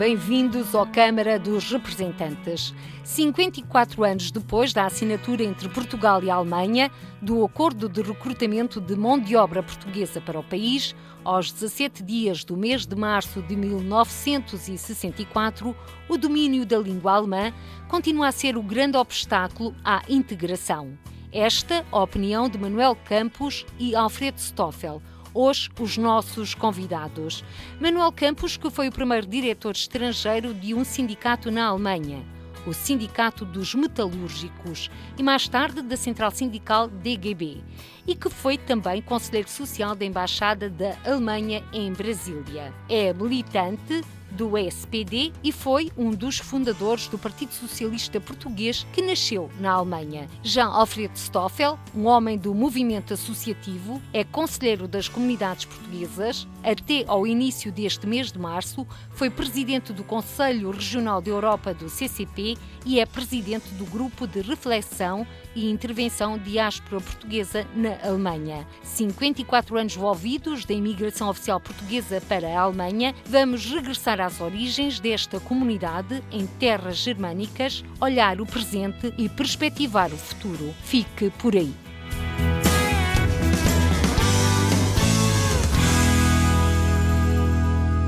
Bem-vindos à Câmara dos Representantes. 54 anos depois da assinatura entre Portugal e Alemanha do Acordo de Recrutamento de Mão de Obra Portuguesa para o país, aos 17 dias do mês de março de 1964, o domínio da língua alemã continua a ser o grande obstáculo à integração. Esta a opinião de Manuel Campos e Alfredo Stoffel hoje os nossos convidados. Manuel Campos, que foi o primeiro diretor estrangeiro de um sindicato na Alemanha, o Sindicato dos Metalúrgicos, e mais tarde da Central Sindical DGB, e que foi também conselheiro social da Embaixada da Alemanha em Brasília. É militante do SPD e foi um dos fundadores do Partido Socialista Português que nasceu na Alemanha. Jean Alfred Stoffel, um homem do movimento associativo, é conselheiro das comunidades portuguesas. Até ao início deste mês de março, foi presidente do Conselho Regional da Europa do CCP e é presidente do Grupo de Reflexão e Intervenção Diáspora Portuguesa na Alemanha. 54 anos envolvidos da imigração oficial portuguesa para a Alemanha, vamos regressar às origens desta comunidade em terras germânicas, olhar o presente e perspectivar o futuro. Fique por aí.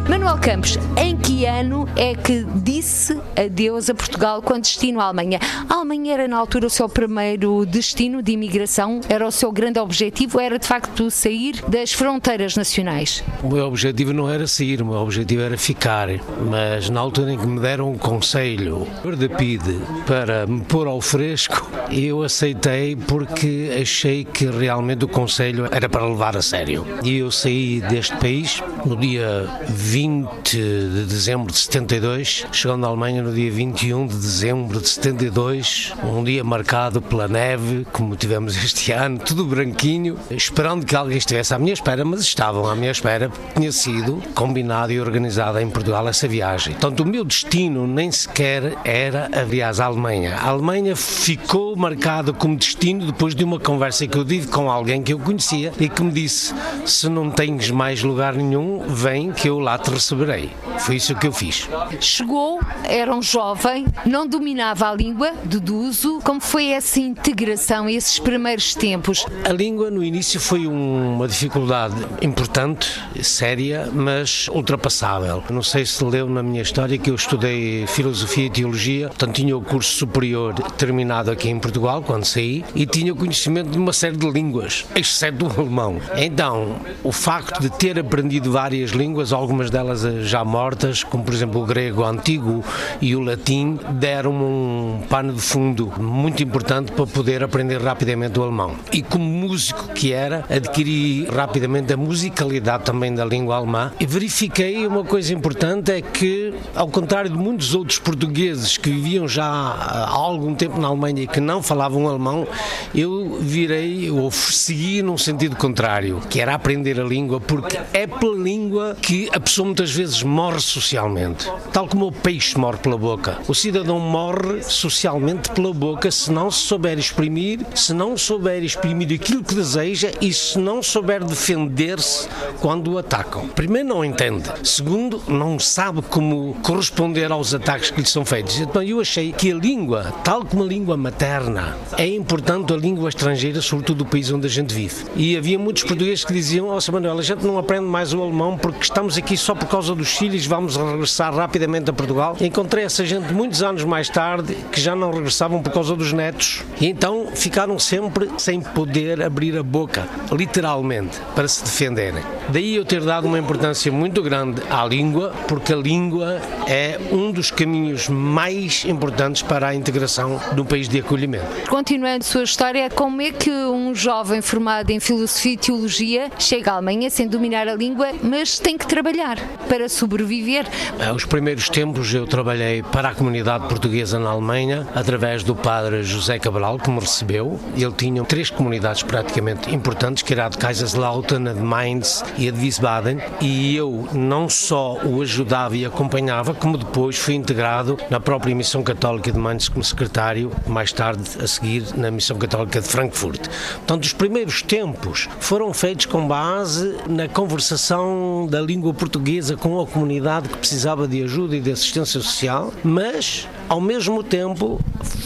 Manuel Campos, em que ano é que disse adeus a Portugal com destino à Alemanha? A Alemanha era na altura o seu primeiro destino de imigração? Era o seu grande objetivo? Era de facto sair das fronteiras nacionais? O meu objetivo não era sair, o meu objetivo era ficar. Mas na altura em que me deram um conselho de PIDE para me pôr ao fresco, eu aceitei porque achei que realmente o conselho era para levar a sério. E eu saí deste país no dia 20 de dezembro de 72, chegando à Alemanha no dia 21 de dezembro de 72, um dia marcado pela neve, como tivemos este ano, tudo branquinho, esperando que alguém estivesse à minha espera, mas estavam à minha espera, tinha sido combinado e organizado em Portugal essa viagem. Portanto, o meu destino nem sequer era a viagem à Alemanha. A Alemanha ficou marcada como destino depois de uma conversa que eu tive com alguém que eu conhecia e que me disse: se não tens mais lugar nenhum, vem que eu lá te receberei. Foi isso que eu fiz. Chegou, era um jovem, não dominava a língua, deduzo. Como foi essa integração, esses primeiros tempos? A língua no início foi uma dificuldade importante, séria, mas ultrapassável. Não sei se leu na minha história que eu estudei filosofia e teologia, portanto tinha o curso superior terminado aqui em Portugal quando saí e tinha conhecimento de uma série de línguas, exceto o alemão. Então, o facto de ter aprendido várias línguas, algumas delas já mortas, como por exemplo o grego antigo e o latim, deram-me um pano de fundo muito importante para poder aprender rapidamente o alemão. E como músico que era, adquiri rapidamente a musicalidade também da língua alemã e verifiquei uma coisa importante é que, ao contrário de muitos outros portugueses que viviam já há algum tempo na Alemanha e que não falavam alemão, eu virei ou segui num sentido contrário, que era aprender a língua, porque é pela língua que a pessoa muitas vezes morre socialmente, tal como o peixe morre pela boca. O cidadão morre socialmente pela boca se não se souber exprimir, se não souber exprimir aquilo que deseja e se não souber defender-se quando o atacam. Primeiro, não entende. Segundo, não sabe como corresponder aos ataques que lhe são feitos. Então, eu achei que a língua, tal como a língua materna, é importante a língua estrangeira, sobretudo do país onde a gente vive. E havia muitos portugueses que diziam: Ó, oh, a gente não aprende mais o alemão porque estamos aqui só por causa dos filhos, vamos regressar rapidamente a Portugal. Encontrei essa gente muitos anos mais tarde que já não regressavam por causa dos netos e então ficaram sempre sem poder abrir a boca, literalmente, para se defenderem. Daí eu ter dado uma importância muito grande à língua, porque a língua é um dos caminhos mais importantes para a integração no país de acolhimento. Continuando a sua história, como é que um jovem formado em filosofia e teologia chega à Alemanha sem dominar a língua, mas tem que trabalhar? Para sobreviver? Eh, os primeiros tempos eu trabalhei para a comunidade portuguesa na Alemanha, através do padre José Cabral, que me recebeu. Ele tinha três comunidades praticamente importantes, que era a de Kaiserslautern, a de Mainz e a de Wiesbaden, e eu não só o ajudava e acompanhava, como depois fui integrado na própria Missão Católica de Mainz como secretário, mais tarde a seguir na Missão Católica de Frankfurt. Portanto, os primeiros tempos foram feitos com base na conversação da língua portuguesa com a comunidade que precisava de ajuda e de assistência social, mas ao mesmo tempo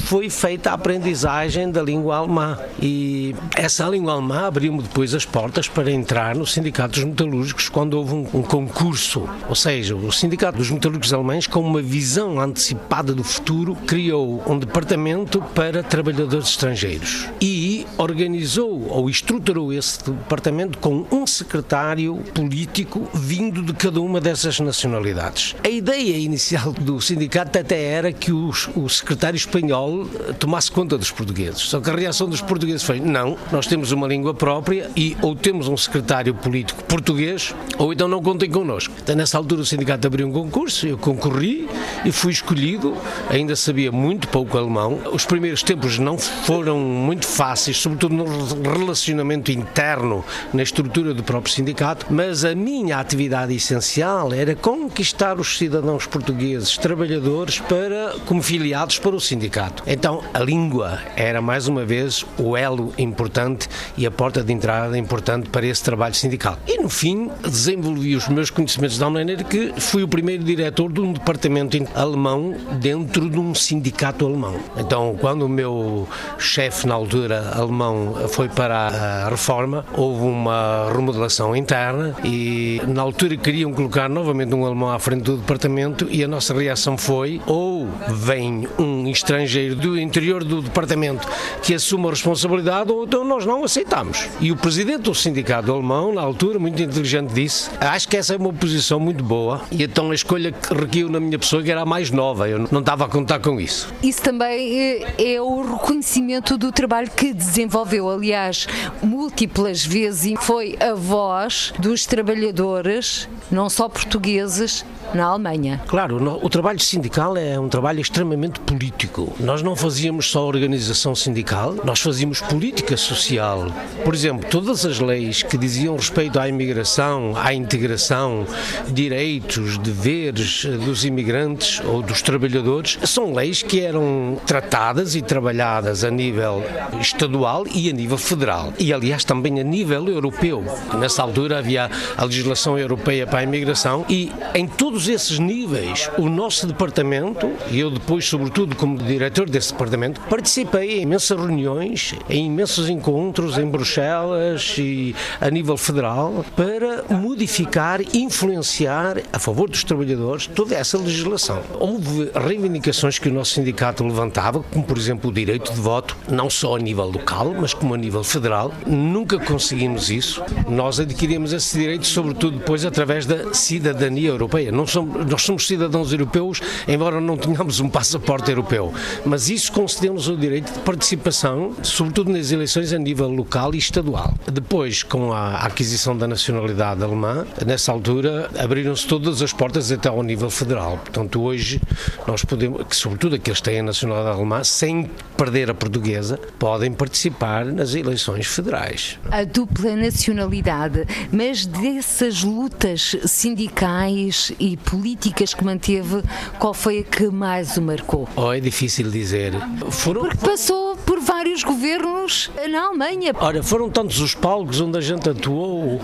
foi feita a aprendizagem da língua alemã. E essa língua alemã abriu-me depois as portas para entrar no Sindicato dos Metalúrgicos quando houve um, um concurso, ou seja, o Sindicato dos Metalúrgicos Alemães com uma visão antecipada do futuro criou um departamento para trabalhadores estrangeiros. E organizou ou estruturou esse departamento com um secretário político vindo de cada uma dessas nacionalidades. A ideia inicial do sindicato até era que o, o secretário espanhol tomasse conta dos portugueses. Só que a reação dos portugueses foi: não, nós temos uma língua própria e ou temos um secretário político português ou então não contem connosco. Então, nessa altura, o sindicato abriu um concurso, eu concorri e fui escolhido. Ainda sabia muito pouco alemão. Os primeiros tempos não foram muito fáceis, sobretudo no relacionamento interno, na estrutura do próprio sindicato, mas a minha atividade essencial era conquistar os cidadãos portugueses, trabalhadores, para como filiados para o sindicato. Então, a língua era mais uma vez o elo importante e a porta de entrada importante para esse trabalho sindical. E no fim, desenvolvi os meus conhecimentos de tal maneira que fui o primeiro diretor de um departamento alemão dentro de um sindicato alemão. Então, quando o meu chefe na altura alemão foi para a reforma, houve uma remodelação interna e na altura queriam colocar novamente um alemão à frente do departamento e a nossa reação foi ou vem um estrangeiro do interior do departamento que assuma a responsabilidade ou então nós não aceitamos. E o presidente do sindicato alemão, na altura, muito inteligente, disse: Acho que essa é uma posição muito boa. E então a escolha que requiu na minha pessoa, que era a mais nova, eu não estava a contar com isso. Isso também é, é o reconhecimento do trabalho que desenvolveu, aliás, múltiplas vezes, e foi a voz dos trabalhadores, não só portugueses, na Alemanha. Claro, o trabalho sindical é um trabalho extremamente político. Nós não fazíamos só organização sindical, nós fazíamos política social. Por exemplo, todas as leis que diziam respeito à imigração, à integração, direitos, deveres dos imigrantes ou dos trabalhadores, são leis que eram tratadas e trabalhadas a nível estadual e a nível federal. E, aliás, também a nível europeu. Nessa altura havia a legislação europeia para a imigração e em todos esses níveis, o nosso departamento, e eu depois, sobretudo como diretor desse departamento, participei em imensas reuniões, em imensos encontros em Bruxelas e a nível federal para modificar, influenciar a favor dos trabalhadores toda essa legislação. Houve reivindicações que o nosso sindicato levantava, como por exemplo o direito de voto, não só a nível local, mas como a nível federal. Nunca conseguimos isso. Nós adquirimos esse direito, sobretudo depois através da cidadania europeia. Não somos, nós somos cidadãos europeus, embora não tenhamos um passaporte europeu, mas isso concedeu-nos o direito de participação, sobretudo nas eleições a nível local e estadual. Depois, com a aquisição da nacionalidade alemã, nessa altura abriram-se todas as portas até ao nível federal. Portanto, hoje nós podemos, que sobretudo aqueles que têm a nacionalidade alemã, sem perder a portuguesa, podem participar nas eleições federais. A dupla nacionalidade, mas dessas lutas sindicais e políticas que manteve, qual foi a que mais o marcou? Oh, é difícil dizer. Foram... Porque passou por vários governos na Alemanha. Ora, foram tantos os palcos onde a gente atuou,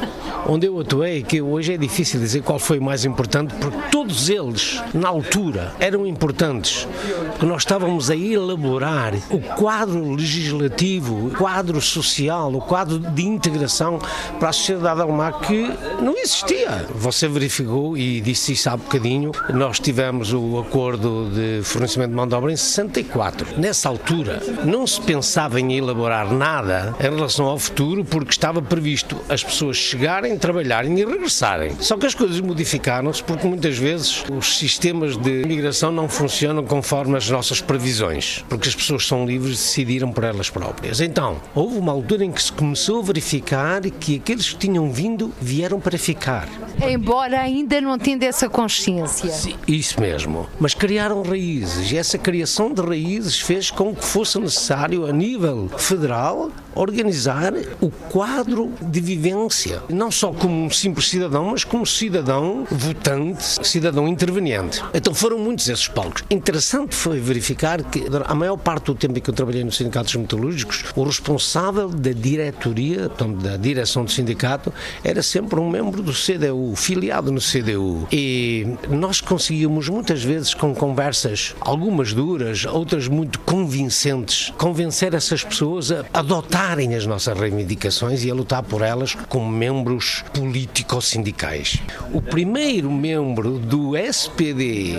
onde eu atuei, que hoje é difícil dizer qual foi o mais importante, porque todos eles, na altura, eram importantes, porque nós estávamos a elaborar o quadro legislativo, o quadro social, o quadro de integração para a sociedade alemã que não existia. Você verificou e disse isso há bocadinho, nós tivemos o acordo de fornecimento de mão de obra em 64. Nessa altura, não se pensava em elaborar nada em relação ao futuro, porque estava previsto as pessoas chegarem, trabalharem e regressarem. Só que as coisas modificaram-se porque muitas vezes os sistemas de imigração não funcionam conforme as nossas previsões, porque as pessoas são livres de decidirem por elas próprias. Então, houve uma altura em que se começou a verificar que aqueles que tinham vindo vieram para ficar. Embora ainda não tendo essa consciência. Isso mesmo. Mas criaram raízes e essa criação de raízes fez com que fosse necessário, a nível federal, organizar o quadro de vivência, não só como um simples cidadão, mas como cidadão votante, cidadão interveniente. Então foram muitos esses palcos. Interessante foi verificar que, a maior parte do tempo em que eu trabalhei nos sindicatos metalúrgicos, o responsável da diretoria, da direção do sindicato, era sempre um membro do CDU, filiado no CDU. E nós conseguíamos muitas vezes, com conversas, algumas duras, outras muito convincentes, convencer essas pessoas a adotarem as nossas reivindicações e a lutar por elas como membros político-sindicais. O primeiro membro do SPD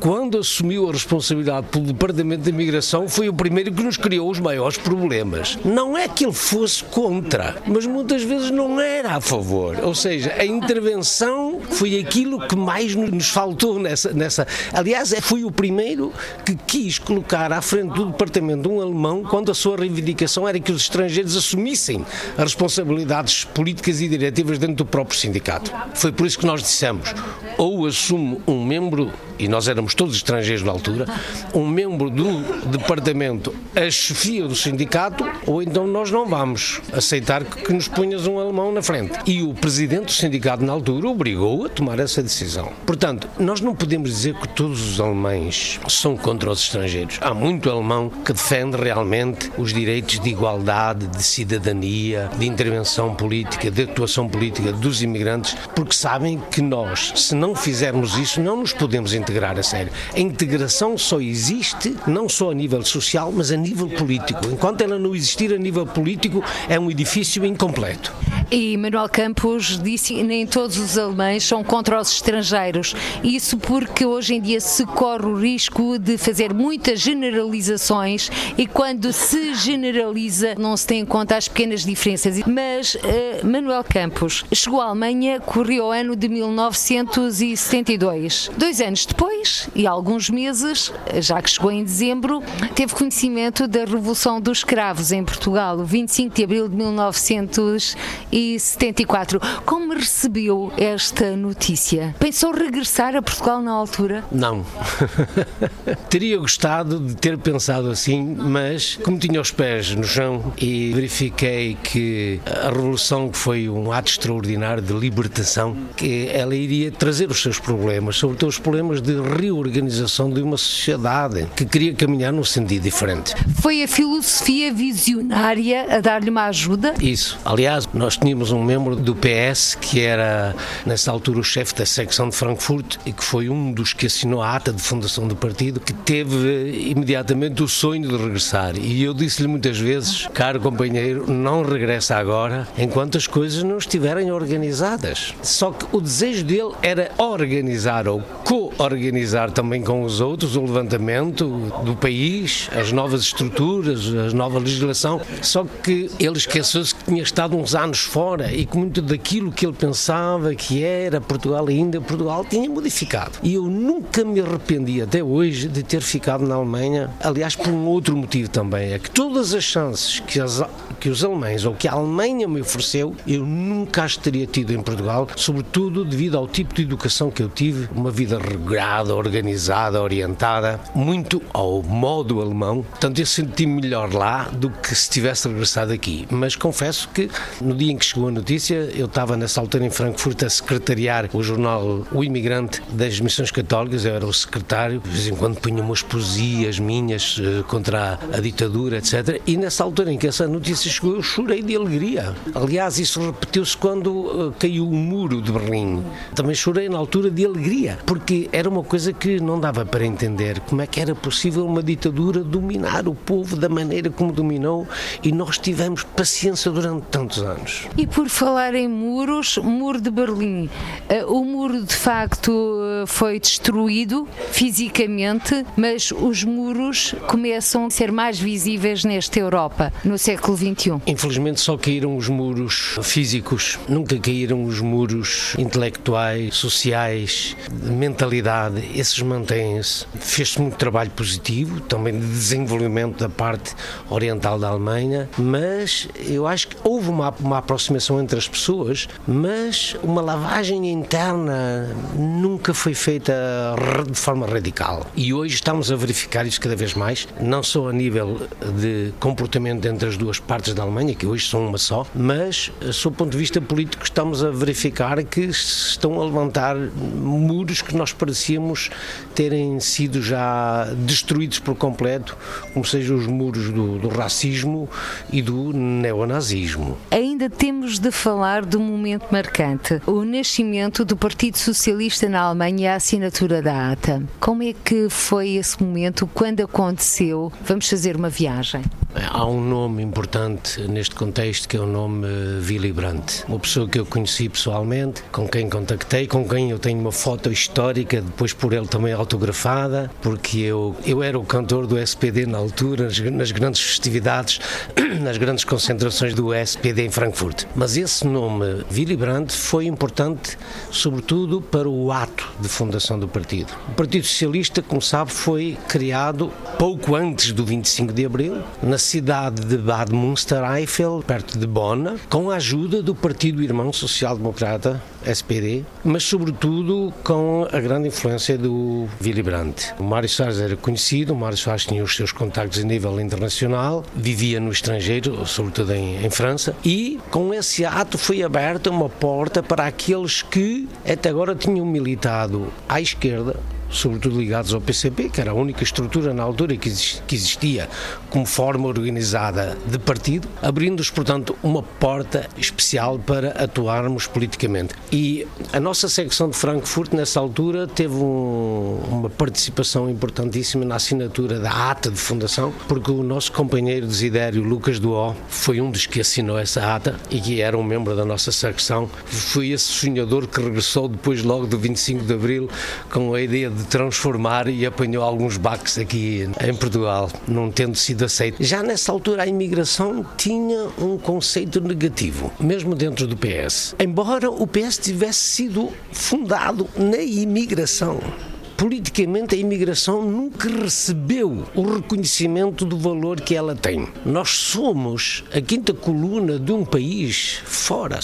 quando assumiu a responsabilidade pelo Departamento de Imigração, foi o primeiro que nos criou os maiores problemas. Não é que ele fosse contra, mas muitas vezes não era a favor. Ou seja, a intervenção foi aquilo que mais nos faltou nessa. nessa. Aliás, é, foi o primeiro que quis colocar à frente do Departamento um alemão quando a sua reivindicação era que os estrangeiros assumissem as responsabilidades políticas e diretivas dentro do próprio sindicato. Foi por isso que nós dissemos: ou assume um membro, e nós éramos todos estrangeiros na altura, um membro do departamento a chefia do sindicato, ou então nós não vamos aceitar que, que nos ponhas um alemão na frente. E o presidente do sindicato na altura obrigou a tomar essa decisão. Portanto, nós não podemos dizer que todos os alemães são contra os estrangeiros. Há muito alemão que defende realmente os direitos de igualdade, de cidadania, de intervenção política, de atuação política dos imigrantes, porque sabem que nós, se não fizermos isso, não nos podemos integrar a sério. A integração só existe não só a nível social, mas a nível político. Enquanto ela não existir a nível político, é um edifício incompleto. E Manuel Campos disse nem todos os alemães são contra os estrangeiros. Isso porque hoje em dia se corre o risco de fazer muitas generalizações e quando se generaliza não se tem em conta as pequenas diferenças. Mas uh, Manuel Campos chegou à Alemanha, correu o ano de 1972. Dois anos depois, e alguns meses, já que chegou em dezembro, teve conhecimento da Revolução dos Escravos em Portugal, 25 de abril de 1974. Como recebeu esta notícia? Pensou regressar a Portugal na altura? Não. Teria gostado de ter pensado assim, mas como tinha os pés no chão e verifiquei que a Revolução foi um ato extraordinário de libertação, que ela iria trazer os seus problemas, sobretudo os problemas de reorganização organização de uma sociedade que queria caminhar num sentido diferente. Foi a filosofia visionária a dar-lhe uma ajuda? Isso. Aliás, nós tínhamos um membro do PS que era, nessa altura, o chefe da secção de Frankfurt e que foi um dos que assinou a ata de fundação do partido, que teve imediatamente o sonho de regressar. E eu disse-lhe muitas vezes, caro companheiro, não regressa agora enquanto as coisas não estiverem organizadas. Só que o desejo dele era organizar ou co-organizar também com os outros o levantamento do país, as novas estruturas, a nova legislação. Só que ele esqueceu-se que tinha estado uns anos fora e que muito daquilo que ele pensava que era Portugal ainda, Portugal tinha modificado. E eu nunca me arrependi até hoje de ter ficado na Alemanha, aliás, por um outro motivo também, é que todas as chances que, as, que os alemães ou que a Alemanha me ofereceu, eu nunca as teria tido em Portugal, sobretudo devido ao tipo de educação que eu tive, uma vida regrada, organizada orientada, muito ao modo alemão. Portanto, eu senti-me melhor lá do que se tivesse regressado aqui. Mas confesso que no dia em que chegou a notícia, eu estava nessa altura em Frankfurt a secretariar o jornal O Imigrante das Missões Católicas, eu era o secretário, de vez em quando punha umas poesias minhas eh, contra a, ditadura, etc. E nessa altura em que essa notícia chegou, eu chorei de alegria. Aliás, isso repetiu-se quando uh, caiu o muro de Berlim. Também chorei na altura de alegria, porque era uma coisa que não dava para entender como é que era possível uma ditadura dominar o povo da maneira como dominou e nós tivemos paciência durante tantos anos. E por falar em muros, muro de Berlim, eh, o muro de facto eh, foi destruído fisicamente, mas os muros começam a ser mais visíveis nesta Europa no século XXI. Infelizmente só caíram os muros físicos, nunca caíram os muros intelectuais, sociais, de mentalidade, esses mantêm-se. Fez-se muito trabalho positivo, também de desenvolvimento da parte oriental da Alemanha, mas eu acho que houve uma, uma aproximação entre as pessoas, mas uma lavagem interna nunca foi feita de forma radical. E hoje estamos a verificar isso cada vez mais, não só a nível de comportamento entre as duas partes da Alemanha, que hoje são uma só, mas, sob o ponto de vista político, estamos a verificar que estão a levantar muros que nós parecíamos terem sido já destruídos por completo, como sejam os muros do, do racismo e do neonazismo. Ainda temos de falar de um momento marcante: o nascimento do Partido Socialista na Alemanha e a assinatura da ATA. Como é que foi esse momento? Quando aconteceu? Vamos fazer uma viagem. Há um nome importante neste contexto que é o nome Willy Brandt. Uma pessoa que eu conheci pessoalmente, com quem contactei, com quem eu tenho uma foto histórica, depois por ele também autografada, porque eu, eu era o cantor do SPD na altura, nas, nas grandes festividades, nas grandes concentrações do SPD em Frankfurt. Mas esse nome, Willy Brandt, foi importante sobretudo para o ato de fundação do partido. O Partido Socialista, como sabe, foi criado pouco antes do 25 de Abril, na cidade de Bad Münstereifel, perto de Bonn, com a ajuda do Partido Irmão Social Democrata, SPD, mas sobretudo com a grande influência do Willy Brandt. O Mário Soares era conhecido, o Mário Soares tinha os seus contactos a nível internacional, vivia no estrangeiro, sobretudo em, em França, e com esse ato foi aberta uma porta para aqueles que até agora tinham militado à esquerda sobretudo ligados ao PCP, que era a única estrutura na altura que existia como forma organizada de partido, abrindo-nos, portanto, uma porta especial para atuarmos politicamente. E a nossa secção de Frankfurt, nessa altura, teve um, uma participação importantíssima na assinatura da ata de fundação, porque o nosso companheiro desidério, Lucas Duó, foi um dos que assinou essa ata e que era um membro da nossa secção. Foi esse sonhador que regressou depois, logo do 25 de Abril, com a ideia de transformar e apanhou alguns baques aqui em Portugal, não tendo sido aceito. Já nessa altura a imigração tinha um conceito negativo, mesmo dentro do PS. Embora o PS tivesse sido fundado na imigração politicamente a imigração nunca recebeu o reconhecimento do valor que ela tem. Nós somos a quinta coluna de um país fora.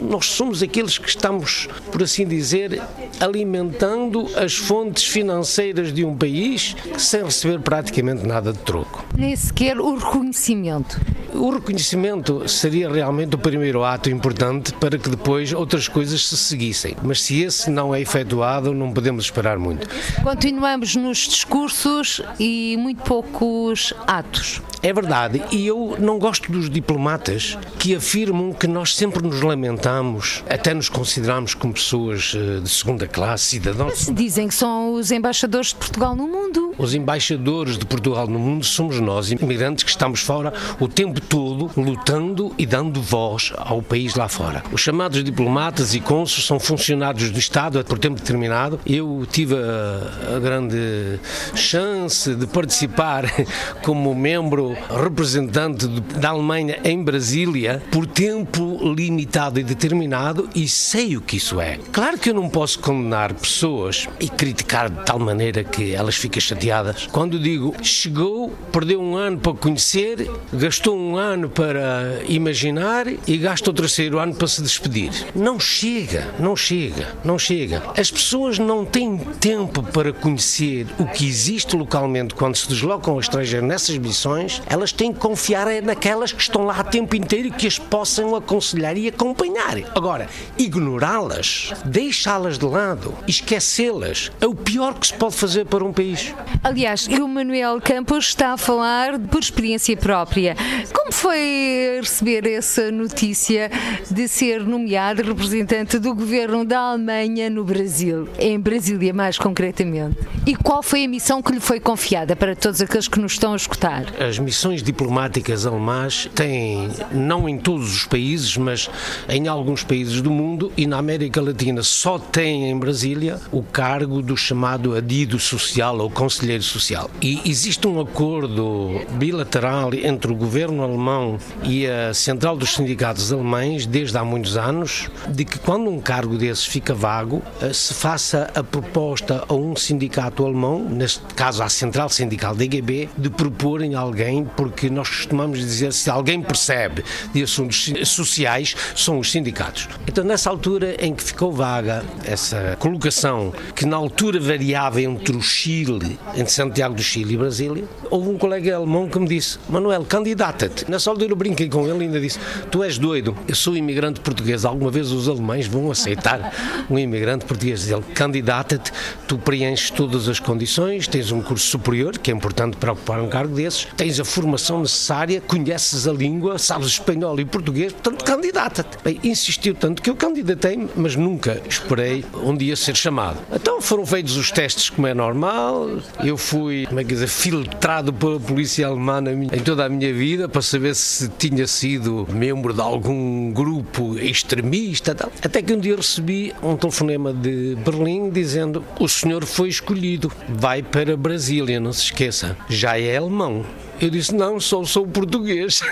Nós somos aqueles que estamos, por assim dizer, alimentando as fontes financeiras de um país sem receber praticamente nada de troco. Nem sequer o reconhecimento. O reconhecimento seria realmente o primeiro ato importante para que depois outras coisas se seguissem. Mas se esse não é efetuado, não podemos esperar muito. Continuamos nos discursos e muito poucos atos. É verdade, e eu não gosto dos diplomatas que afirmam que nós sempre nos lamentamos, até nos consideramos como pessoas eh, de segunda classe, cidadãos. Mas dizem que são os embaixadores de Portugal no mundo. Os embaixadores de Portugal no mundo somos nós, imigrantes que estamos fora o tempo todo lutando e dando voz ao país lá fora. Os chamados diplomatas e cônsules são funcionários do Estado por tempo determinado. Eu tive a, a grande chance de participar como membro representante da Alemanha em Brasília por tempo limitado e determinado e sei o que isso é. Claro que eu não posso condenar pessoas e criticar de tal maneira que elas ficam chateadas. Quando digo chegou, perdeu um ano para conhecer, gastou um ano para imaginar e gasta o terceiro ano para se despedir. Não chega, não chega, não chega. As pessoas não têm tempo para conhecer o que existe localmente quando se deslocam ao estrangeiro nessas missões elas têm que confiar naquelas que estão lá a tempo inteiro e que as possam aconselhar e acompanhar. Agora, ignorá-las, deixá-las de lado, esquecê-las, é o pior que se pode fazer para um país. Aliás, o Manuel Campos está a falar por experiência própria. Como foi receber essa notícia de ser nomeado representante do governo da Alemanha no Brasil, em Brasília mais concretamente? E qual foi a missão que lhe foi confiada para todos aqueles que nos estão a escutar? As missões diplomáticas alemãs têm, não em todos os países, mas em alguns países do mundo e na América Latina só têm em Brasília o cargo do chamado adido social ou conselheiro social. E existe um acordo bilateral entre o governo alemão e a Central dos Sindicatos Alemães desde há muitos anos de que quando um cargo desses fica vago, eh, se faça a proposta a um sindicato alemão, neste caso à Central Sindical da EGB, de proporem alguém, porque nós costumamos dizer se alguém percebe de assuntos sociais, são os sindicatos. Então, nessa altura em que ficou vaga essa colocação, que na altura variava entre o Chile, entre Santiago do Chile e Brasília, houve um colega alemão que me disse: Manuel, candidata-te. Nessa altura eu brinquei com ele e ainda disse: Tu és doido, eu sou imigrante português. Alguma vez os alemães vão aceitar um imigrante português? Ele, candidata-te, tu preenches todas as condições, tens um curso superior, que é importante para ocupar um cargo desses, tens a formação necessária, conheces a língua, sabes espanhol e português, portanto, candidata-te. Bem, insistiu tanto que eu candidatei-me, mas nunca esperei um dia ser chamado. Então foram feitos os testes como é normal, eu fui, como é que dizer, filtrado pela polícia alemã em toda a minha vida para saber se tinha sido membro de algum grupo extremista, tal. até que um dia recebi um telefonema de Berlim dizendo o senhor foi escolhido, vai para Brasília, não se esqueça, já é alemão. Eu disse, não, só sou português.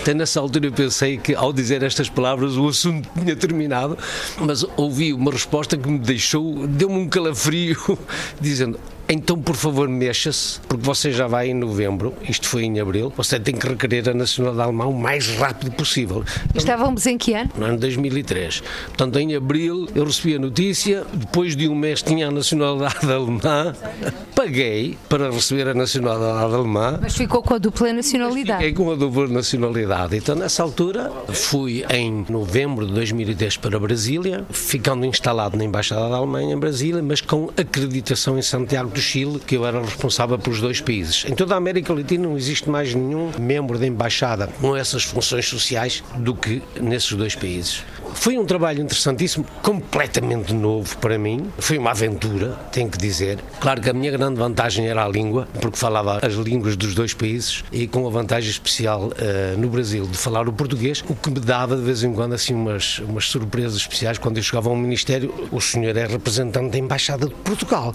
Até nessa altura eu pensei que ao dizer estas palavras o assunto tinha terminado, mas ouvi uma resposta que me deixou, deu-me um calafrio, dizendo: então, por favor, mexa-se, porque você já vai em novembro, isto foi em abril, você tem que requerer a nacionalidade alemã o mais rápido possível. Estávamos em que ano? No ano 2003. Portanto, em abril eu recebi a notícia, depois de um mês tinha a nacionalidade alemã, paguei para receber a nacionalidade alemã. Mas ficou com a dupla nacionalidade? Fiquei com a dupla nacionalidade. Então, nessa altura, fui em novembro de 2010 para Brasília, ficando instalado na Embaixada da Alemanha em Brasília, mas com acreditação em Santiago do Chile, que eu era responsável pelos dois países. Em toda a América Latina não existe mais nenhum membro da embaixada com essas funções sociais do que nesses dois países. Foi um trabalho interessantíssimo, completamente novo para mim. Foi uma aventura, tenho que dizer. Claro que a minha grande vantagem era a língua, porque falava as línguas dos dois países e com a vantagem especial uh, no Brasil de falar o português, o que me dava de vez em quando assim umas, umas surpresas especiais. Quando eu chegava ao Ministério, o senhor é representante da Embaixada de Portugal.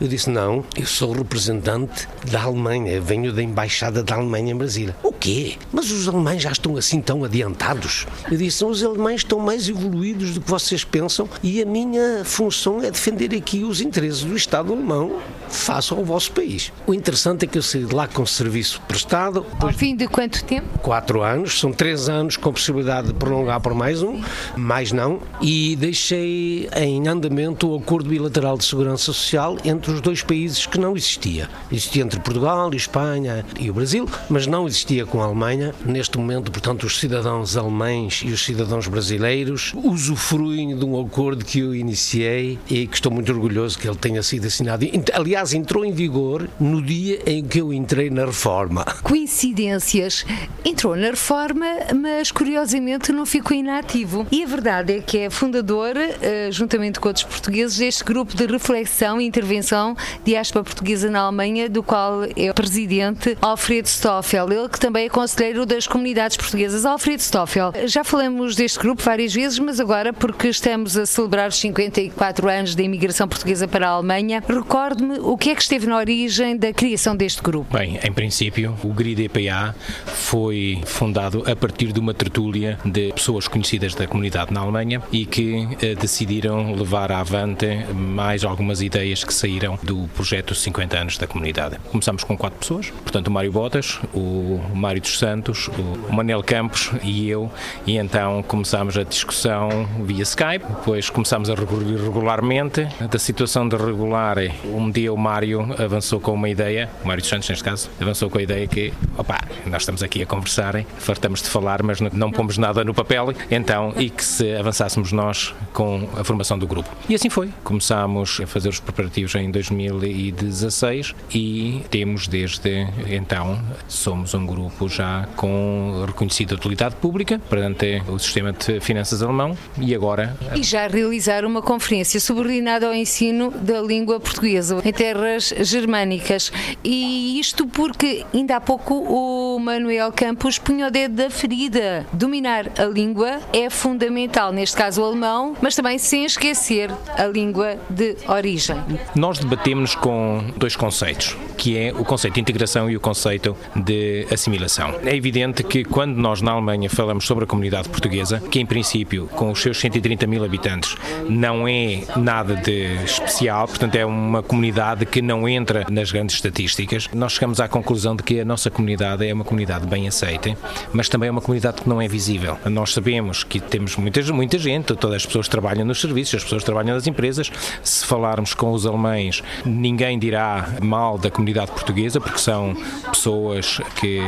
Eu disse: Não, eu sou representante da Alemanha, venho da Embaixada da Alemanha em Brasília. O quê? Mas os alemães já estão assim tão adiantados? Eu disse: Os alemães estão mais mais evoluídos do que vocês pensam e a minha função é defender aqui os interesses do Estado alemão face ao vosso país. O interessante é que eu saí de lá com serviço prestado. Ao fim de quanto tempo? Quatro anos, são três anos com possibilidade de prolongar por mais um, mais não, e deixei em andamento o acordo bilateral de segurança social entre os dois países que não existia. Existia entre Portugal, Espanha e o Brasil, mas não existia com a Alemanha. Neste momento, portanto, os cidadãos alemães e os cidadãos brasileiros brasileiros usufruem de um acordo que eu iniciei e que estou muito orgulhoso que ele tenha sido assinado. Aliás, entrou em vigor no dia em que eu entrei na reforma. Coincidências. Entrou na reforma, mas curiosamente não ficou inativo. E a verdade é que é fundador, eh, juntamente com outros portugueses, deste grupo de reflexão e intervenção diáspora portuguesa na Alemanha, do qual é presidente Alfredo Stoffel, ele que também é conselheiro das comunidades portuguesas. Alfredo Stoffel, já falamos deste grupo várias vezes, mas agora, porque estamos a celebrar os 54 anos da imigração portuguesa para a Alemanha, recorde-me o que é que esteve na origem da criação deste grupo. Bem, em princípio, o GRID-EPA foi fundado a partir de uma tertúlia de pessoas conhecidas da comunidade na Alemanha e que eh, decidiram levar avante mais algumas ideias que saíram do projeto 50 anos da comunidade. Começamos com quatro pessoas, portanto o Mário Botas, o Mário dos Santos, o Manel Campos e eu, e então começámos a discussão via Skype, depois começámos a regularmente. Da situação de regular, um dia o Mário avançou com uma ideia, o Mário dos Santos neste caso, avançou com a ideia que, opá, nós estamos aqui a conversar, fartamos de falar, mas não, não pomos nada no papel, então, e que se avançássemos nós com a formação do grupo. E assim foi. Começámos a fazer os preparativos em 2016 e temos desde então, somos um grupo já com reconhecida utilidade pública perante o sistema de finanças alemão e agora. E já realizar uma conferência subordinada ao ensino da língua portuguesa. Até terras germânicas. E isto porque ainda há pouco o Manuel Campos punha o dedo da ferida. Dominar a língua é fundamental, neste caso o alemão, mas também sem esquecer a língua de origem. Nós debatemos com dois conceitos, que é o conceito de integração e o conceito de assimilação. É evidente que quando nós na Alemanha falamos sobre a comunidade portuguesa, que em princípio com os seus 130 mil habitantes não é nada de especial, portanto é uma comunidade que não entra nas grandes estatísticas, nós chegamos à conclusão de que a nossa comunidade é uma comunidade bem aceita, mas também é uma comunidade que não é visível. Nós sabemos que temos muita, muita gente, todas as pessoas trabalham nos serviços, as pessoas trabalham nas empresas. Se falarmos com os alemães, ninguém dirá mal da comunidade portuguesa, porque são pessoas que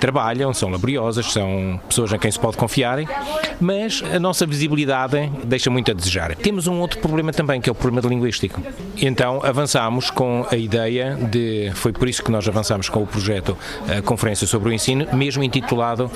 trabalham, são laboriosas, são pessoas em quem se pode confiar, mas a nossa visibilidade deixa muito a desejar. Temos um outro problema também, que é o problema linguístico. Então com a ideia de, foi por isso que nós avançámos com o projeto a Conferência sobre o Ensino, mesmo intitulado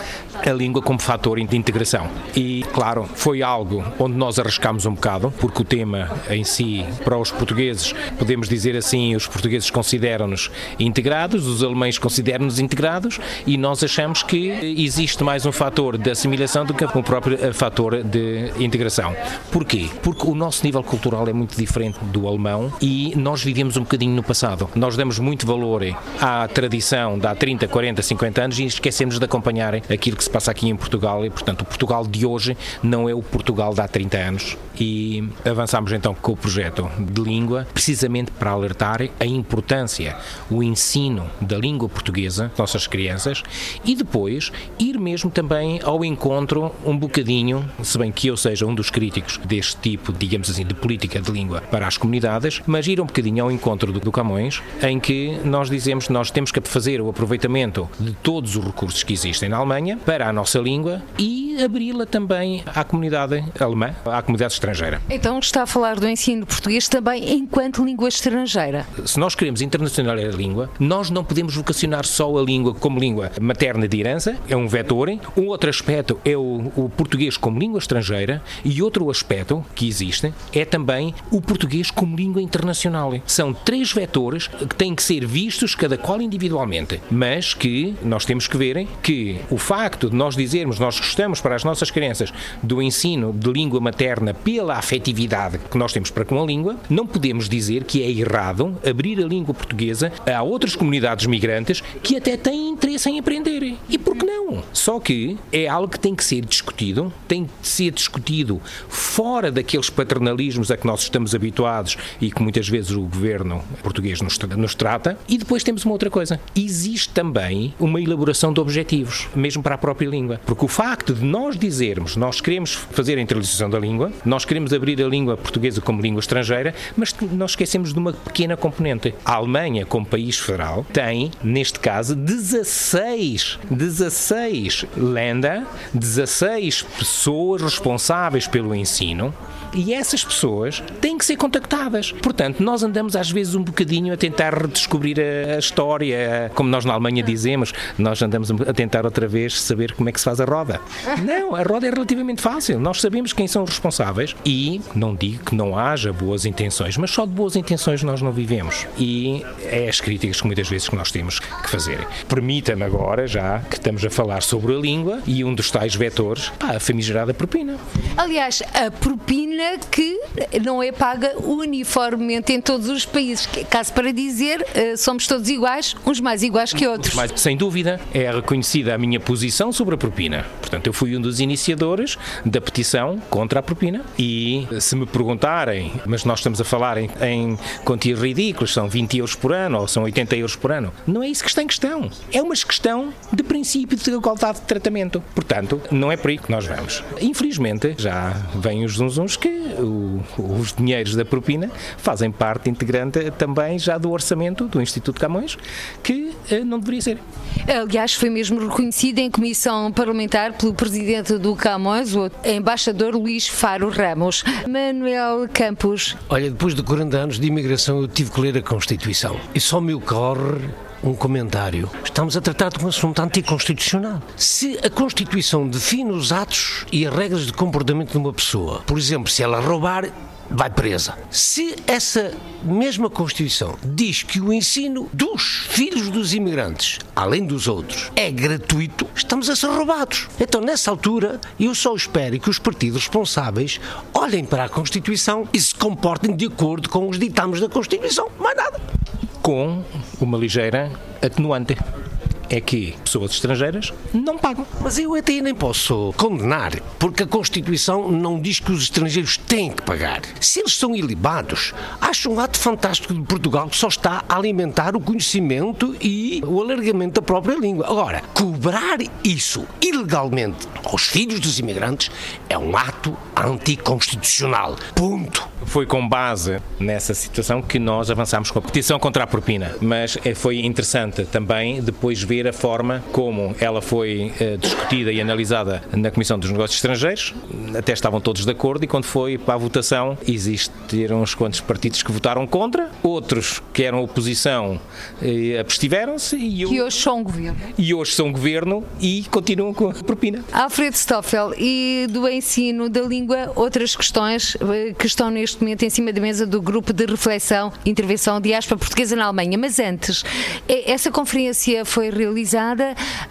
A Língua como Fator de Integração. E, claro, foi algo onde nós arriscámos um bocado, porque o tema em si, para os portugueses, podemos dizer assim, os portugueses consideram-nos integrados, os alemães consideram-nos integrados e nós achamos que existe mais um fator de assimilação do que um próprio eh, fator de integração. Porquê? Porque o nosso nível cultural é muito diferente do alemão e nós vivemos um bocadinho no passado. Nós damos muito valor à tradição de há 30, 40, 50 anos e esquecemos de acompanhar aquilo que se passa aqui em Portugal e, portanto, o Portugal de hoje não é o Portugal de há 30 anos e avançamos então com o projeto de língua precisamente para alertar a importância, o ensino da língua portuguesa, nossas crianças, e depois ir mesmo também ao encontro um bocadinho, se bem que eu seja um dos críticos deste tipo, digamos assim, de política de língua para as comunidades, mas ir um bocadinho ao encontro do, do Camões, em que nós dizemos que nós temos que fazer o aproveitamento de todos os recursos que existem na Alemanha para a nossa língua e abri-la também à comunidade alemã, à comunidade estrangeira. Então está a falar do ensino português também enquanto língua estrangeira. Se nós queremos internacionalizar a língua, nós não podemos vocacionar só a língua como língua materna de herança, é um vetor. Um outro aspecto é o, o português como língua estrangeira e outro aspecto que existe é também o português como língua internacional. São três vetores que têm que ser vistos cada qual individualmente, mas que nós temos que ver que o facto de nós dizermos nós gostamos para as nossas crianças do ensino de língua materna pela afetividade que nós temos para com a língua, não podemos dizer que é errado abrir a língua portuguesa a outras comunidades migrantes que até têm interesse em aprender. E por que não? Só que é algo que tem que ser discutido, tem que ser discutido fora daqueles paternalismos a que nós estamos habituados e que muitas vezes o governo português nos, nos trata. E depois temos uma outra coisa. Existe também uma elaboração de objetivos, mesmo para a própria língua. Porque o facto de nós dizermos nós queremos fazer a internalização da língua, nós queremos abrir a língua portuguesa como língua estrangeira, mas nós esquecemos de uma pequena componente. A Alemanha, como país federal, tem, neste caso, 16, 16 lenda, 16 pessoas responsáveis pelo ensino e essas pessoas têm que ser contactadas. Portanto, nós andamos às vezes um bocadinho a tentar redescobrir a, história, como nós na Alemanha dizemos, nós andamos a tentar outra vez saber como é que se faz a roda. Não, a roda é relativamente fácil. Nós sabemos quem são os responsáveis e não digo que não haja boas intenções, mas só de boas intenções nós não vivemos. E é as críticas que muitas vezes que nós temos que fazer. Permita-me agora, já que estamos a falar sobre a língua e um dos tais vetores, pá, a famigerada propina. Aliás, a propina que não é paga uniformemente em todos os países. Caso para dizer, eh, somos todos iguais, uns mais iguais que outros. Mas, sem dúvida, é reconhecida a minha posição sobre a propina. Portanto, eu fui um dos iniciadores da petição contra a propina e se me perguntarem, mas nós estamos a falar em, em quantias ridículas, são 20 euros por ano ou são 80 euros por ano, não é isso que está em questão. É uma questão de princípio de igualdade de tratamento. Portanto, não é por aí que nós vamos. Infelizmente, já vêm os zunzuns que o, os dinheiros da propina fazem parte integrante também já do orçamento do Instituto Camões, que eh, não deveria ser. Aliás, foi mesmo reconhecido em comissão parlamentar pelo presidente do Camões, o embaixador Luís Faro Ramos. Manuel Campos. Olha, depois de 40 anos de imigração, eu tive que ler a Constituição. E só me ocorre um comentário. Estamos a tratar de um assunto anticonstitucional. Se a Constituição define os atos e as regras de comportamento de uma pessoa, por exemplo, se ela roubar, vai presa. Se essa mesma Constituição diz que o ensino dos filhos dos imigrantes, além dos outros, é gratuito, estamos a ser roubados. Então, nessa altura, eu só espero que os partidos responsáveis olhem para a Constituição e se comportem de acordo com os ditames da Constituição. Mais nada. Com uma ligeira atenuante é que pessoas estrangeiras não pagam. Mas eu até nem posso condenar, porque a Constituição não diz que os estrangeiros têm que pagar. Se eles são ilibados, acho um ato fantástico de Portugal que só está a alimentar o conhecimento e o alargamento da própria língua. Agora, cobrar isso ilegalmente aos filhos dos imigrantes é um ato anticonstitucional. Ponto. Foi com base nessa situação que nós avançámos com a petição contra a propina, mas eh, foi interessante também depois ver a forma como ela foi uh, discutida e analisada na Comissão dos Negócios Estrangeiros, até estavam todos de acordo e quando foi para a votação existiram uns quantos partidos que votaram contra, outros que eram oposição uh, abstiveram-se e que hoje são governo. E hoje são governo e continuam com a propina. Alfredo Stoffel, e do ensino da língua, outras questões que estão neste neste momento em cima da mesa do grupo de reflexão Intervenção Diáspora Portuguesa na Alemanha. Mas antes, essa conferência foi realizada,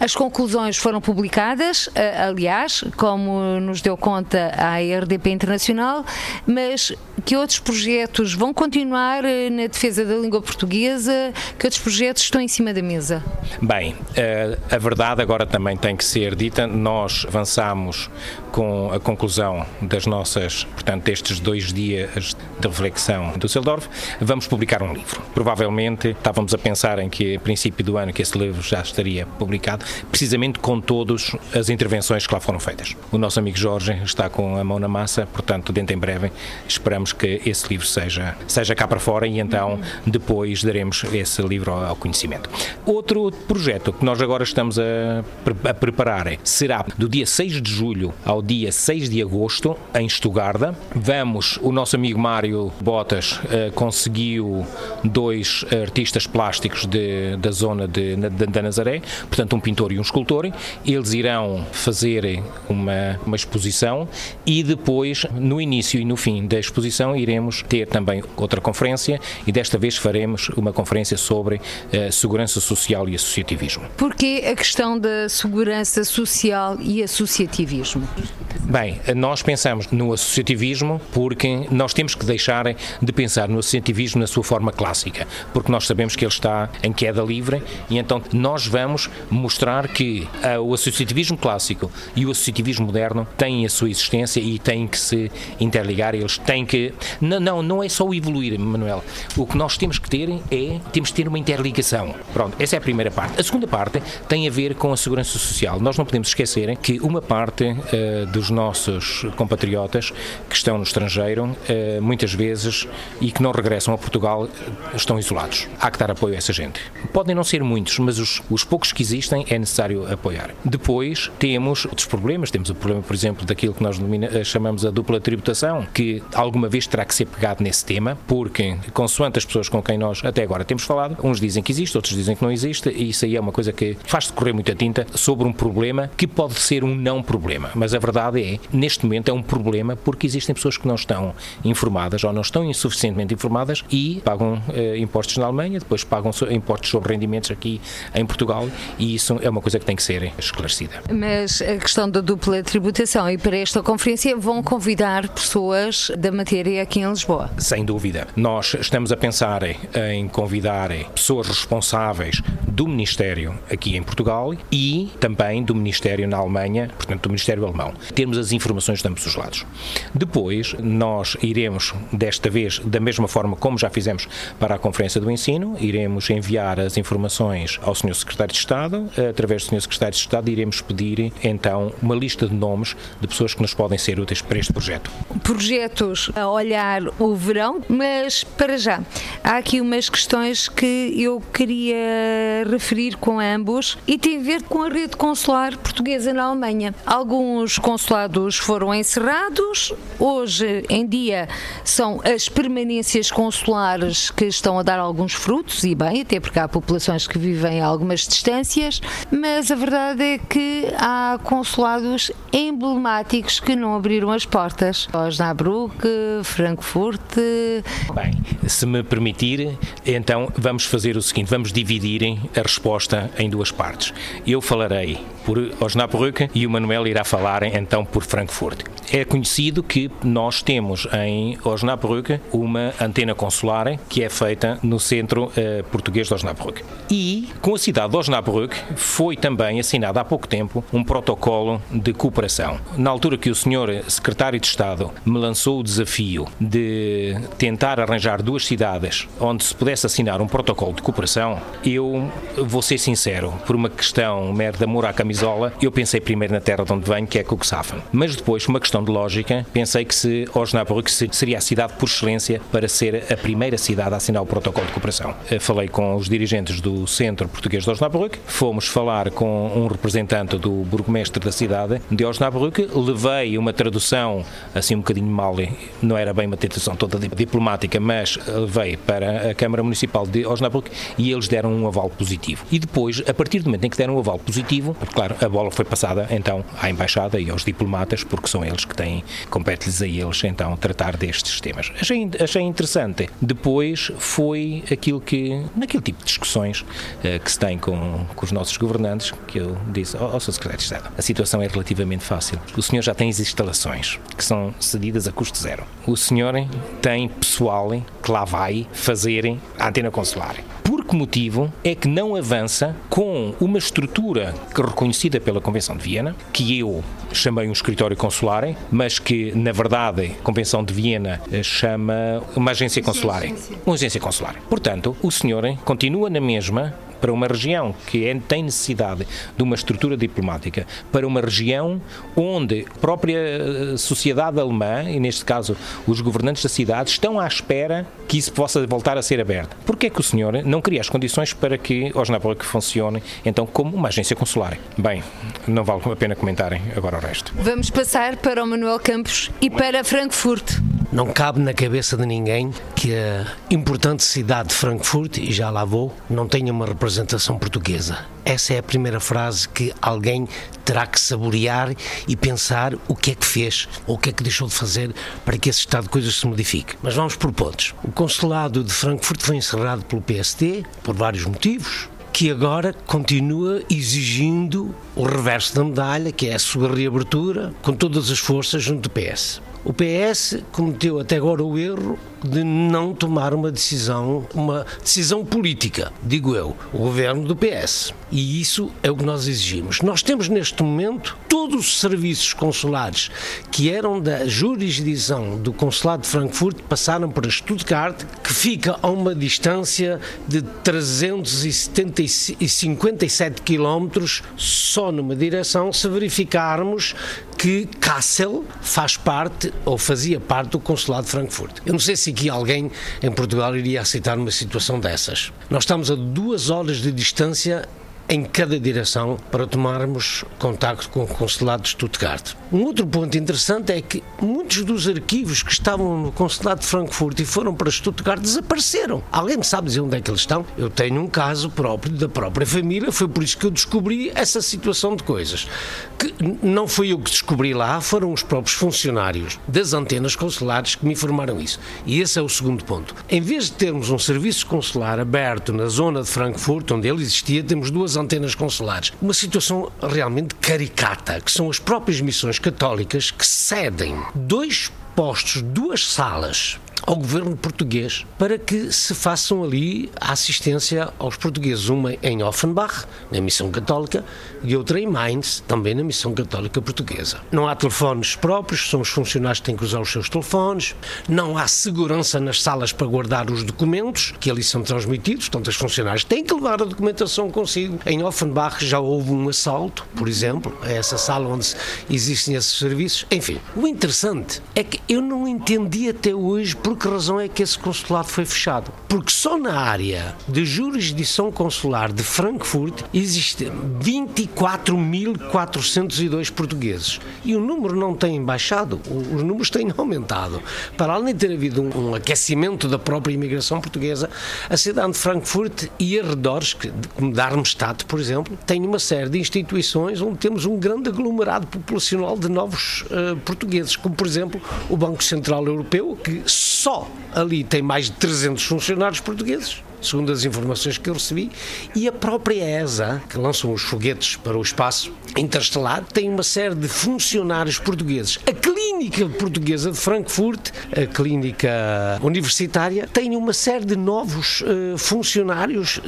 as conclusões foram publicadas, aliás, como nos deu conta a RDP Internacional, mas que outros projetos vão continuar eh, na defesa da língua portuguesa? Que outros projetos estão em cima da mesa? Bem, eh, a verdade agora também tem que ser dita. Nós avançamos com a conclusão das nossas, portanto, destes dois dias reflexão do Düsseldorf, vamos publicar um livro. Provavelmente estávamos a pensar em que, a princípio do ano, que esse livro já estaria publicado, precisamente com todas as intervenções que lá foram feitas. O nosso amigo Jorge está com a mão na massa, portanto, dentro em breve, esperamos que esse livro seja, seja cá para fora e então depois daremos esse livro ao conhecimento. Outro projeto que nós agora estamos a, a preparar será do dia 6 de julho ao dia 6 de agosto, em Estugarda. Vamos, o nosso amigo Mário Botas uh, conseguiu dois artistas plásticos de, da zona de, de, de, Nazaré, portanto, um pintor e um escultor. Eles irão fazer uma, uma exposição e depois, no início e no fim da exposição, iremos ter também outra conferência e desta vez faremos uma conferência sobre uh, segurança social e associativismo. Porquê a questão da segurança social e associativismo? Bem, nós pensamos no associativismo porque nós temos que deixar de pensar no associativismo na sua forma clássica, porque nós sabemos que ele está em queda livre e então nós vamos mostrar que uh, o associativismo clássico e o associativismo moderno têm a sua existência e têm que se interligar, eles têm que. Não, não, não é só evoluir, Manuel. O que nós temos que ter é temos que ter uma interligação. Pronto, essa é a primeira parte. A segunda parte tem a ver com a segurança social. Nós não podemos esquecer que uma parte uh, dos nossos compatriotas que estão no estrangeiro, eh, muitas vezes, e que não regressam a Portugal, estão isolados. Há que dar apoio a essa gente. Podem não ser muitos, mas os, os poucos que existem é necessário apoiar. Depois temos outros problemas. Temos o problema, por exemplo, daquilo que nós eh, chamamos a dupla tributação, que alguma vez terá que ser pegado nesse tema, porque, consoante as pessoas com quem nós até agora temos falado, uns dizem que existe, outros dizem que não existe, e isso aí é uma coisa que faz decorrer muita tinta sobre um problema que pode ser um não problema. Mas a verdade é, neste momento, é um problema porque existem pessoas que não estão informadas ou não estão insuficientemente informadas e pagam eh, impostos na Alemanha, depois pagam impostos sobre rendimentos aqui em Portugal e isso é uma coisa que tem que ser esclarecida. Mas a questão da dupla tributação e para esta conferência vão convidar pessoas da matéria aqui em Lisboa? Sem dúvida. Nós estamos a pensar em convidar pessoas responsáveis do Ministério aqui em Portugal e também do Ministério na Alemanha, portanto do Ministério Alemão. Temos as informações de ambos os lados. Depois, nós iremos, desta vez, da mesma forma como já fizemos para a Conferência do Ensino, iremos enviar as informações ao Sr. Secretário de Estado. Através do Sr. Secretário de Estado, iremos pedir, então, uma lista de nomes de pessoas que nos podem ser úteis para este projeto. Projetos a olhar o verão, mas para já, há aqui umas questões que eu queria referir com ambos e tem a ver com a rede consular portuguesa na Alemanha. Alguns consulados foram encerrados. Hoje em dia são as permanências consulares que estão a dar alguns frutos, e bem, até porque há populações que vivem a algumas distâncias, mas a verdade é que há consulados emblemáticos que não abriram as portas. Osnabrück, Frankfurt. Bem, se me permitir, então vamos fazer o seguinte: vamos dividir a resposta em duas partes. Eu falarei por Osnabrück e o Manuel irá falar então por Frankfurt. É conhecido que nós temos em Osnabrück uma antena consular que é feita no centro uh, português de Osnabrück. E com a cidade de Osnabrück foi também assinado há pouco tempo um protocolo de cooperação. Na altura que o senhor secretário de Estado me lançou o desafio de tentar arranjar duas cidades onde se pudesse assinar um protocolo de cooperação, eu vou ser sincero, por uma questão mera de amor à camisola, eu pensei primeiro na terra de onde venho, que é Cuxhaven. Mas depois, por uma questão de lógica, pensei que se Osnabrück seria a cidade por excelência para ser a primeira cidade a assinar o protocolo de cooperação. Eh, falei com os dirigentes do Centro Português de Osnabrück, fomos falar com um representante do burgomestre da cidade de Osnabrück, levei uma tradução assim um bocadinho mal, não era bem uma tradução toda diplomática, mas levei para a Câmara Municipal de Osnabrück e eles deram um aval positivo. E depois, a partir do momento em que deram um aval positivo, claro, a bola foi passada então à Embaixada e aos diplomatas, porque são eles que têm, compete-lhes a eles então tratar destes temas. Achei, achei interessante. Depois foi aquilo que, naquele tipo de discussões uh, que se tem com, com os nossos governantes, que eu disse ao, ao Sr. Secretário de Estado, a situação é relativamente fácil. O senhor já tem as instalações que são cedidas a custo zero. O senhor tem pessoal que lá vai fazer a antena consular. Por que motivo é que não avança com uma estrutura reconhecida pela Convenção de Viena, que eu chamei um escritório consular, mas que na verdade a Convenção de Viena chama uma agência consular. Uma agência consular. Portanto, o senhor continua na mesma para uma região que é, tem necessidade de uma estrutura diplomática, para uma região onde a própria eh, sociedade alemã, e neste caso os governantes da cidade, estão à espera que isso possa voltar a ser aberto. Porquê é que o senhor não cria as condições para que Osnabrück funcione então como uma agência consular? Bem, não vale a pena comentarem agora o resto. Vamos passar para o Manuel Campos e para Frankfurt. Não cabe na cabeça de ninguém que a importante cidade de Frankfurt, e já lá vou, não tenha uma representação portuguesa. Essa é a primeira frase que alguém terá que saborear e pensar o que é que fez ou o que é que deixou de fazer para que esse estado de coisas se modifique. Mas vamos por pontos. O consulado de Frankfurt foi encerrado pelo PSD por vários motivos que agora continua exigindo o reverso da medalha, que é a sua reabertura, com todas as forças junto do PS. O PS cometeu até agora o erro de não tomar uma decisão, uma decisão política, digo eu, o governo do PS. E isso é o que nós exigimos. Nós temos neste momento todos os serviços consulares que eram da jurisdição do consulado de Frankfurt passaram para Stuttgart, que fica a uma distância de 357 quilómetros só numa direção, se verificarmos que Kassel faz parte ou fazia parte do consulado de Frankfurt. Eu não sei se aqui alguém em Portugal iria aceitar uma situação dessas. Nós estamos a duas horas de distância em cada direção para tomarmos contacto com o consulado de Stuttgart. Um outro ponto interessante é que muitos dos arquivos que estavam no consulado de Frankfurt e foram para Stuttgart desapareceram. Alguém me sabe dizer onde é que eles estão? Eu tenho um caso próprio da própria família, foi por isso que eu descobri essa situação de coisas. Que não fui eu que descobri lá, foram os próprios funcionários das antenas consulares que me informaram isso. E esse é o segundo ponto. Em vez de termos um serviço consular aberto na zona de Frankfurt, onde ele existia, temos duas antenas consulares. Uma situação realmente caricata, que são as próprias missões católicas que cedem dois postos, duas salas ao governo português para que se façam ali a assistência aos portugueses, uma em Offenbach, na missão católica, e outra em Mainz, também na missão católica portuguesa. Não há telefones próprios, são os funcionários que têm que usar os seus telefones, não há segurança nas salas para guardar os documentos que ali são transmitidos, portanto, os funcionários têm que levar a documentação consigo. Em Offenbach já houve um assalto, por exemplo, a essa sala onde existem esses serviços. Enfim, o interessante é que eu não entendi até hoje por que razão é que esse consulado foi fechado? Porque só na área de jurisdição consular de Frankfurt existem 24.402 portugueses e o número não tem baixado, os números têm aumentado. Para além de ter havido um, um aquecimento da própria imigração portuguesa, a cidade de Frankfurt e arredores, como Darmstadt, por exemplo, tem uma série de instituições onde temos um grande aglomerado populacional de novos uh, portugueses, como por exemplo o Banco Central Europeu, que só ali tem mais de 300 funcionários portugueses segundo as informações que eu recebi, e a própria ESA, que lançam os foguetes para o espaço interestelar, tem uma série de funcionários portugueses. A Clínica Portuguesa de Frankfurt, a clínica universitária, tem uma série de novos uh, funcionários.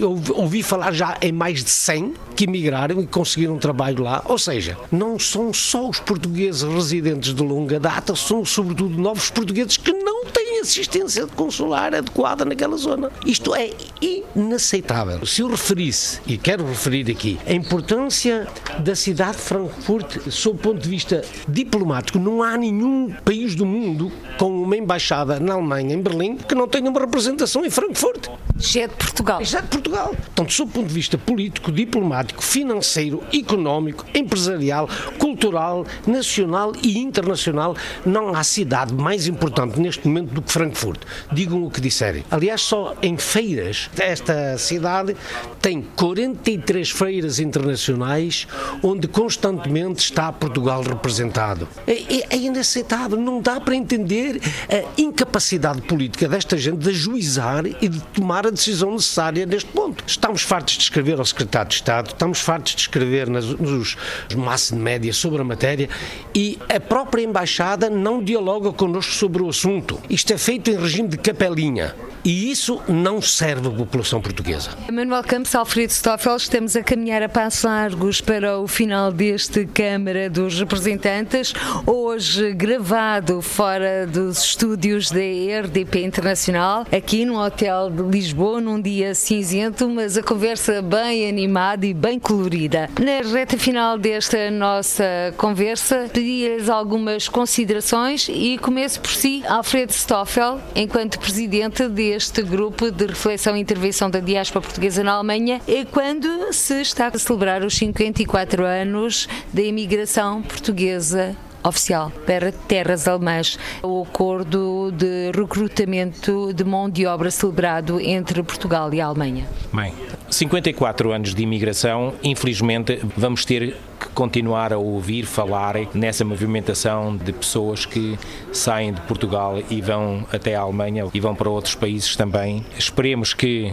Eu ouvi falar já em mais de 100 que emigraram e conseguiram trabalho lá. Ou seja, não são só os portugueses residentes de longa data, são sobretudo novos portugueses que não têm assistência consular adequada naquela zona. Isto é inaceitável. Se eu referisse, e quero referir aqui, a importância da cidade de Frankfurt, sob o ponto de vista diplomático, não há nenhum país do mundo com uma embaixada na Alemanha, em Berlim, que não tenha uma representação em Frankfurt. Já de Portugal. Já de Portugal. Portanto, sob o ponto de vista político, diplomático, financeiro, económico, empresarial, cultural, nacional e internacional, não há cidade mais importante neste momento do que Frankfurt. Digam o que disserem. Aliás, só em feiras, esta cidade tem 43 feiras internacionais onde constantemente está Portugal representado. É, é, é inaceitável, não dá para entender a incapacidade política desta gente de ajuizar e de tomar a decisão necessária neste ponto. Estamos fartos de escrever ao Secretário de Estado, estamos fartos de escrever nas, nos massas de média sobre a matéria e a própria Embaixada não dialoga connosco sobre o assunto. Isto é feito em regime de capelinha. E isso não serve à população portuguesa. Manuel Campos, Alfredo Stoffel, estamos a caminhar a passos largos para o final deste Câmara dos Representantes, hoje gravado fora dos estúdios da RDP Internacional, aqui no Hotel de Lisboa, num dia cinzento, mas a conversa bem animada e bem colorida. Na reta final desta nossa conversa, pedi-lhes algumas considerações e começo por si, Alfredo Stoffel, enquanto presidente deste grupo de reflexão e intervenção da diáspora portuguesa na Alemanha, é quando se está a celebrar os 54 anos da imigração portuguesa oficial para terras alemãs. O acordo de recrutamento de mão de obra celebrado entre Portugal e a Alemanha. Bem, 54 anos de imigração, infelizmente vamos ter que continuar a ouvir falar nessa movimentação de pessoas que saem de Portugal e vão até a Alemanha e vão para outros países também. Esperemos que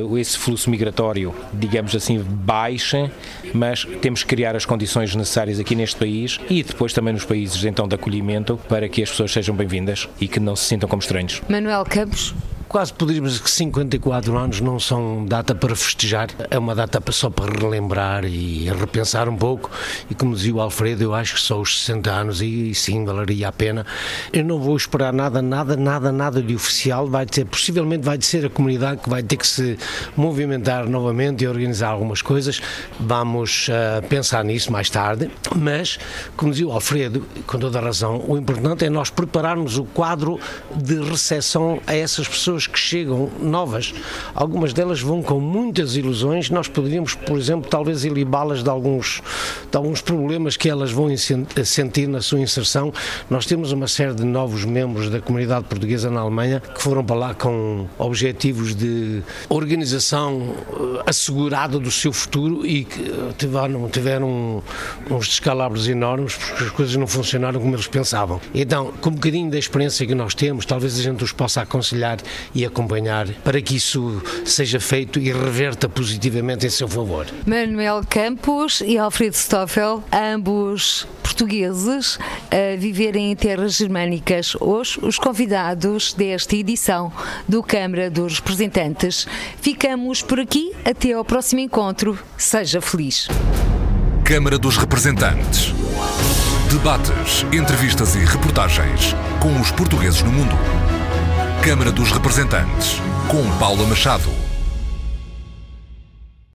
uh, esse fluxo migratório, digamos assim, baixe, mas temos que criar as condições necessárias aqui neste país e depois também nos países então de acolhimento para que as pessoas sejam bem-vindas e que não se sintam como estranhos. Manuel Campos quase poderíamos dizer que 54 anos não são data para festejar, é uma data só para relembrar e repensar um pouco. E como dizia o Alfredo, eu acho que só os 60 anos e sim valeria a pena. Eu não vou esperar nada, nada, nada, nada de oficial. Vai ter, possivelmente vai ser a comunidade que vai ter que se movimentar novamente e organizar algumas coisas. Vamos uh, pensar nisso mais tarde. Mas, como dizia o Alfredo, com toda a razão, o importante é nós prepararmos o quadro de recepção a essas pessoas pessoas que chegam novas, algumas delas vão com muitas ilusões. Nós poderíamos, por exemplo, talvez ilibá-las de alguns, de alguns problemas que elas vão sentir na sua inserção. Nós temos uma série de novos membros da comunidade portuguesa na Alemanha que foram para lá com objetivos de organização eh, assegurada do seu futuro e que tiveram, tiveram uns descalabros enormes porque as coisas não funcionaram como eles pensavam. Então, com um bocadinho da experiência que nós temos, talvez a gente os possa aconselhar e acompanhar para que isso seja feito e reverta positivamente em seu favor. Manuel Campos e Alfredo Stoffel, ambos portugueses a viverem em terras germânicas. Hoje, os convidados desta edição do Câmara dos Representantes. Ficamos por aqui. Até ao próximo encontro. Seja feliz. Câmara dos Representantes. Debates, entrevistas e reportagens com os portugueses no mundo. Câmara dos Representantes, com Paula Machado.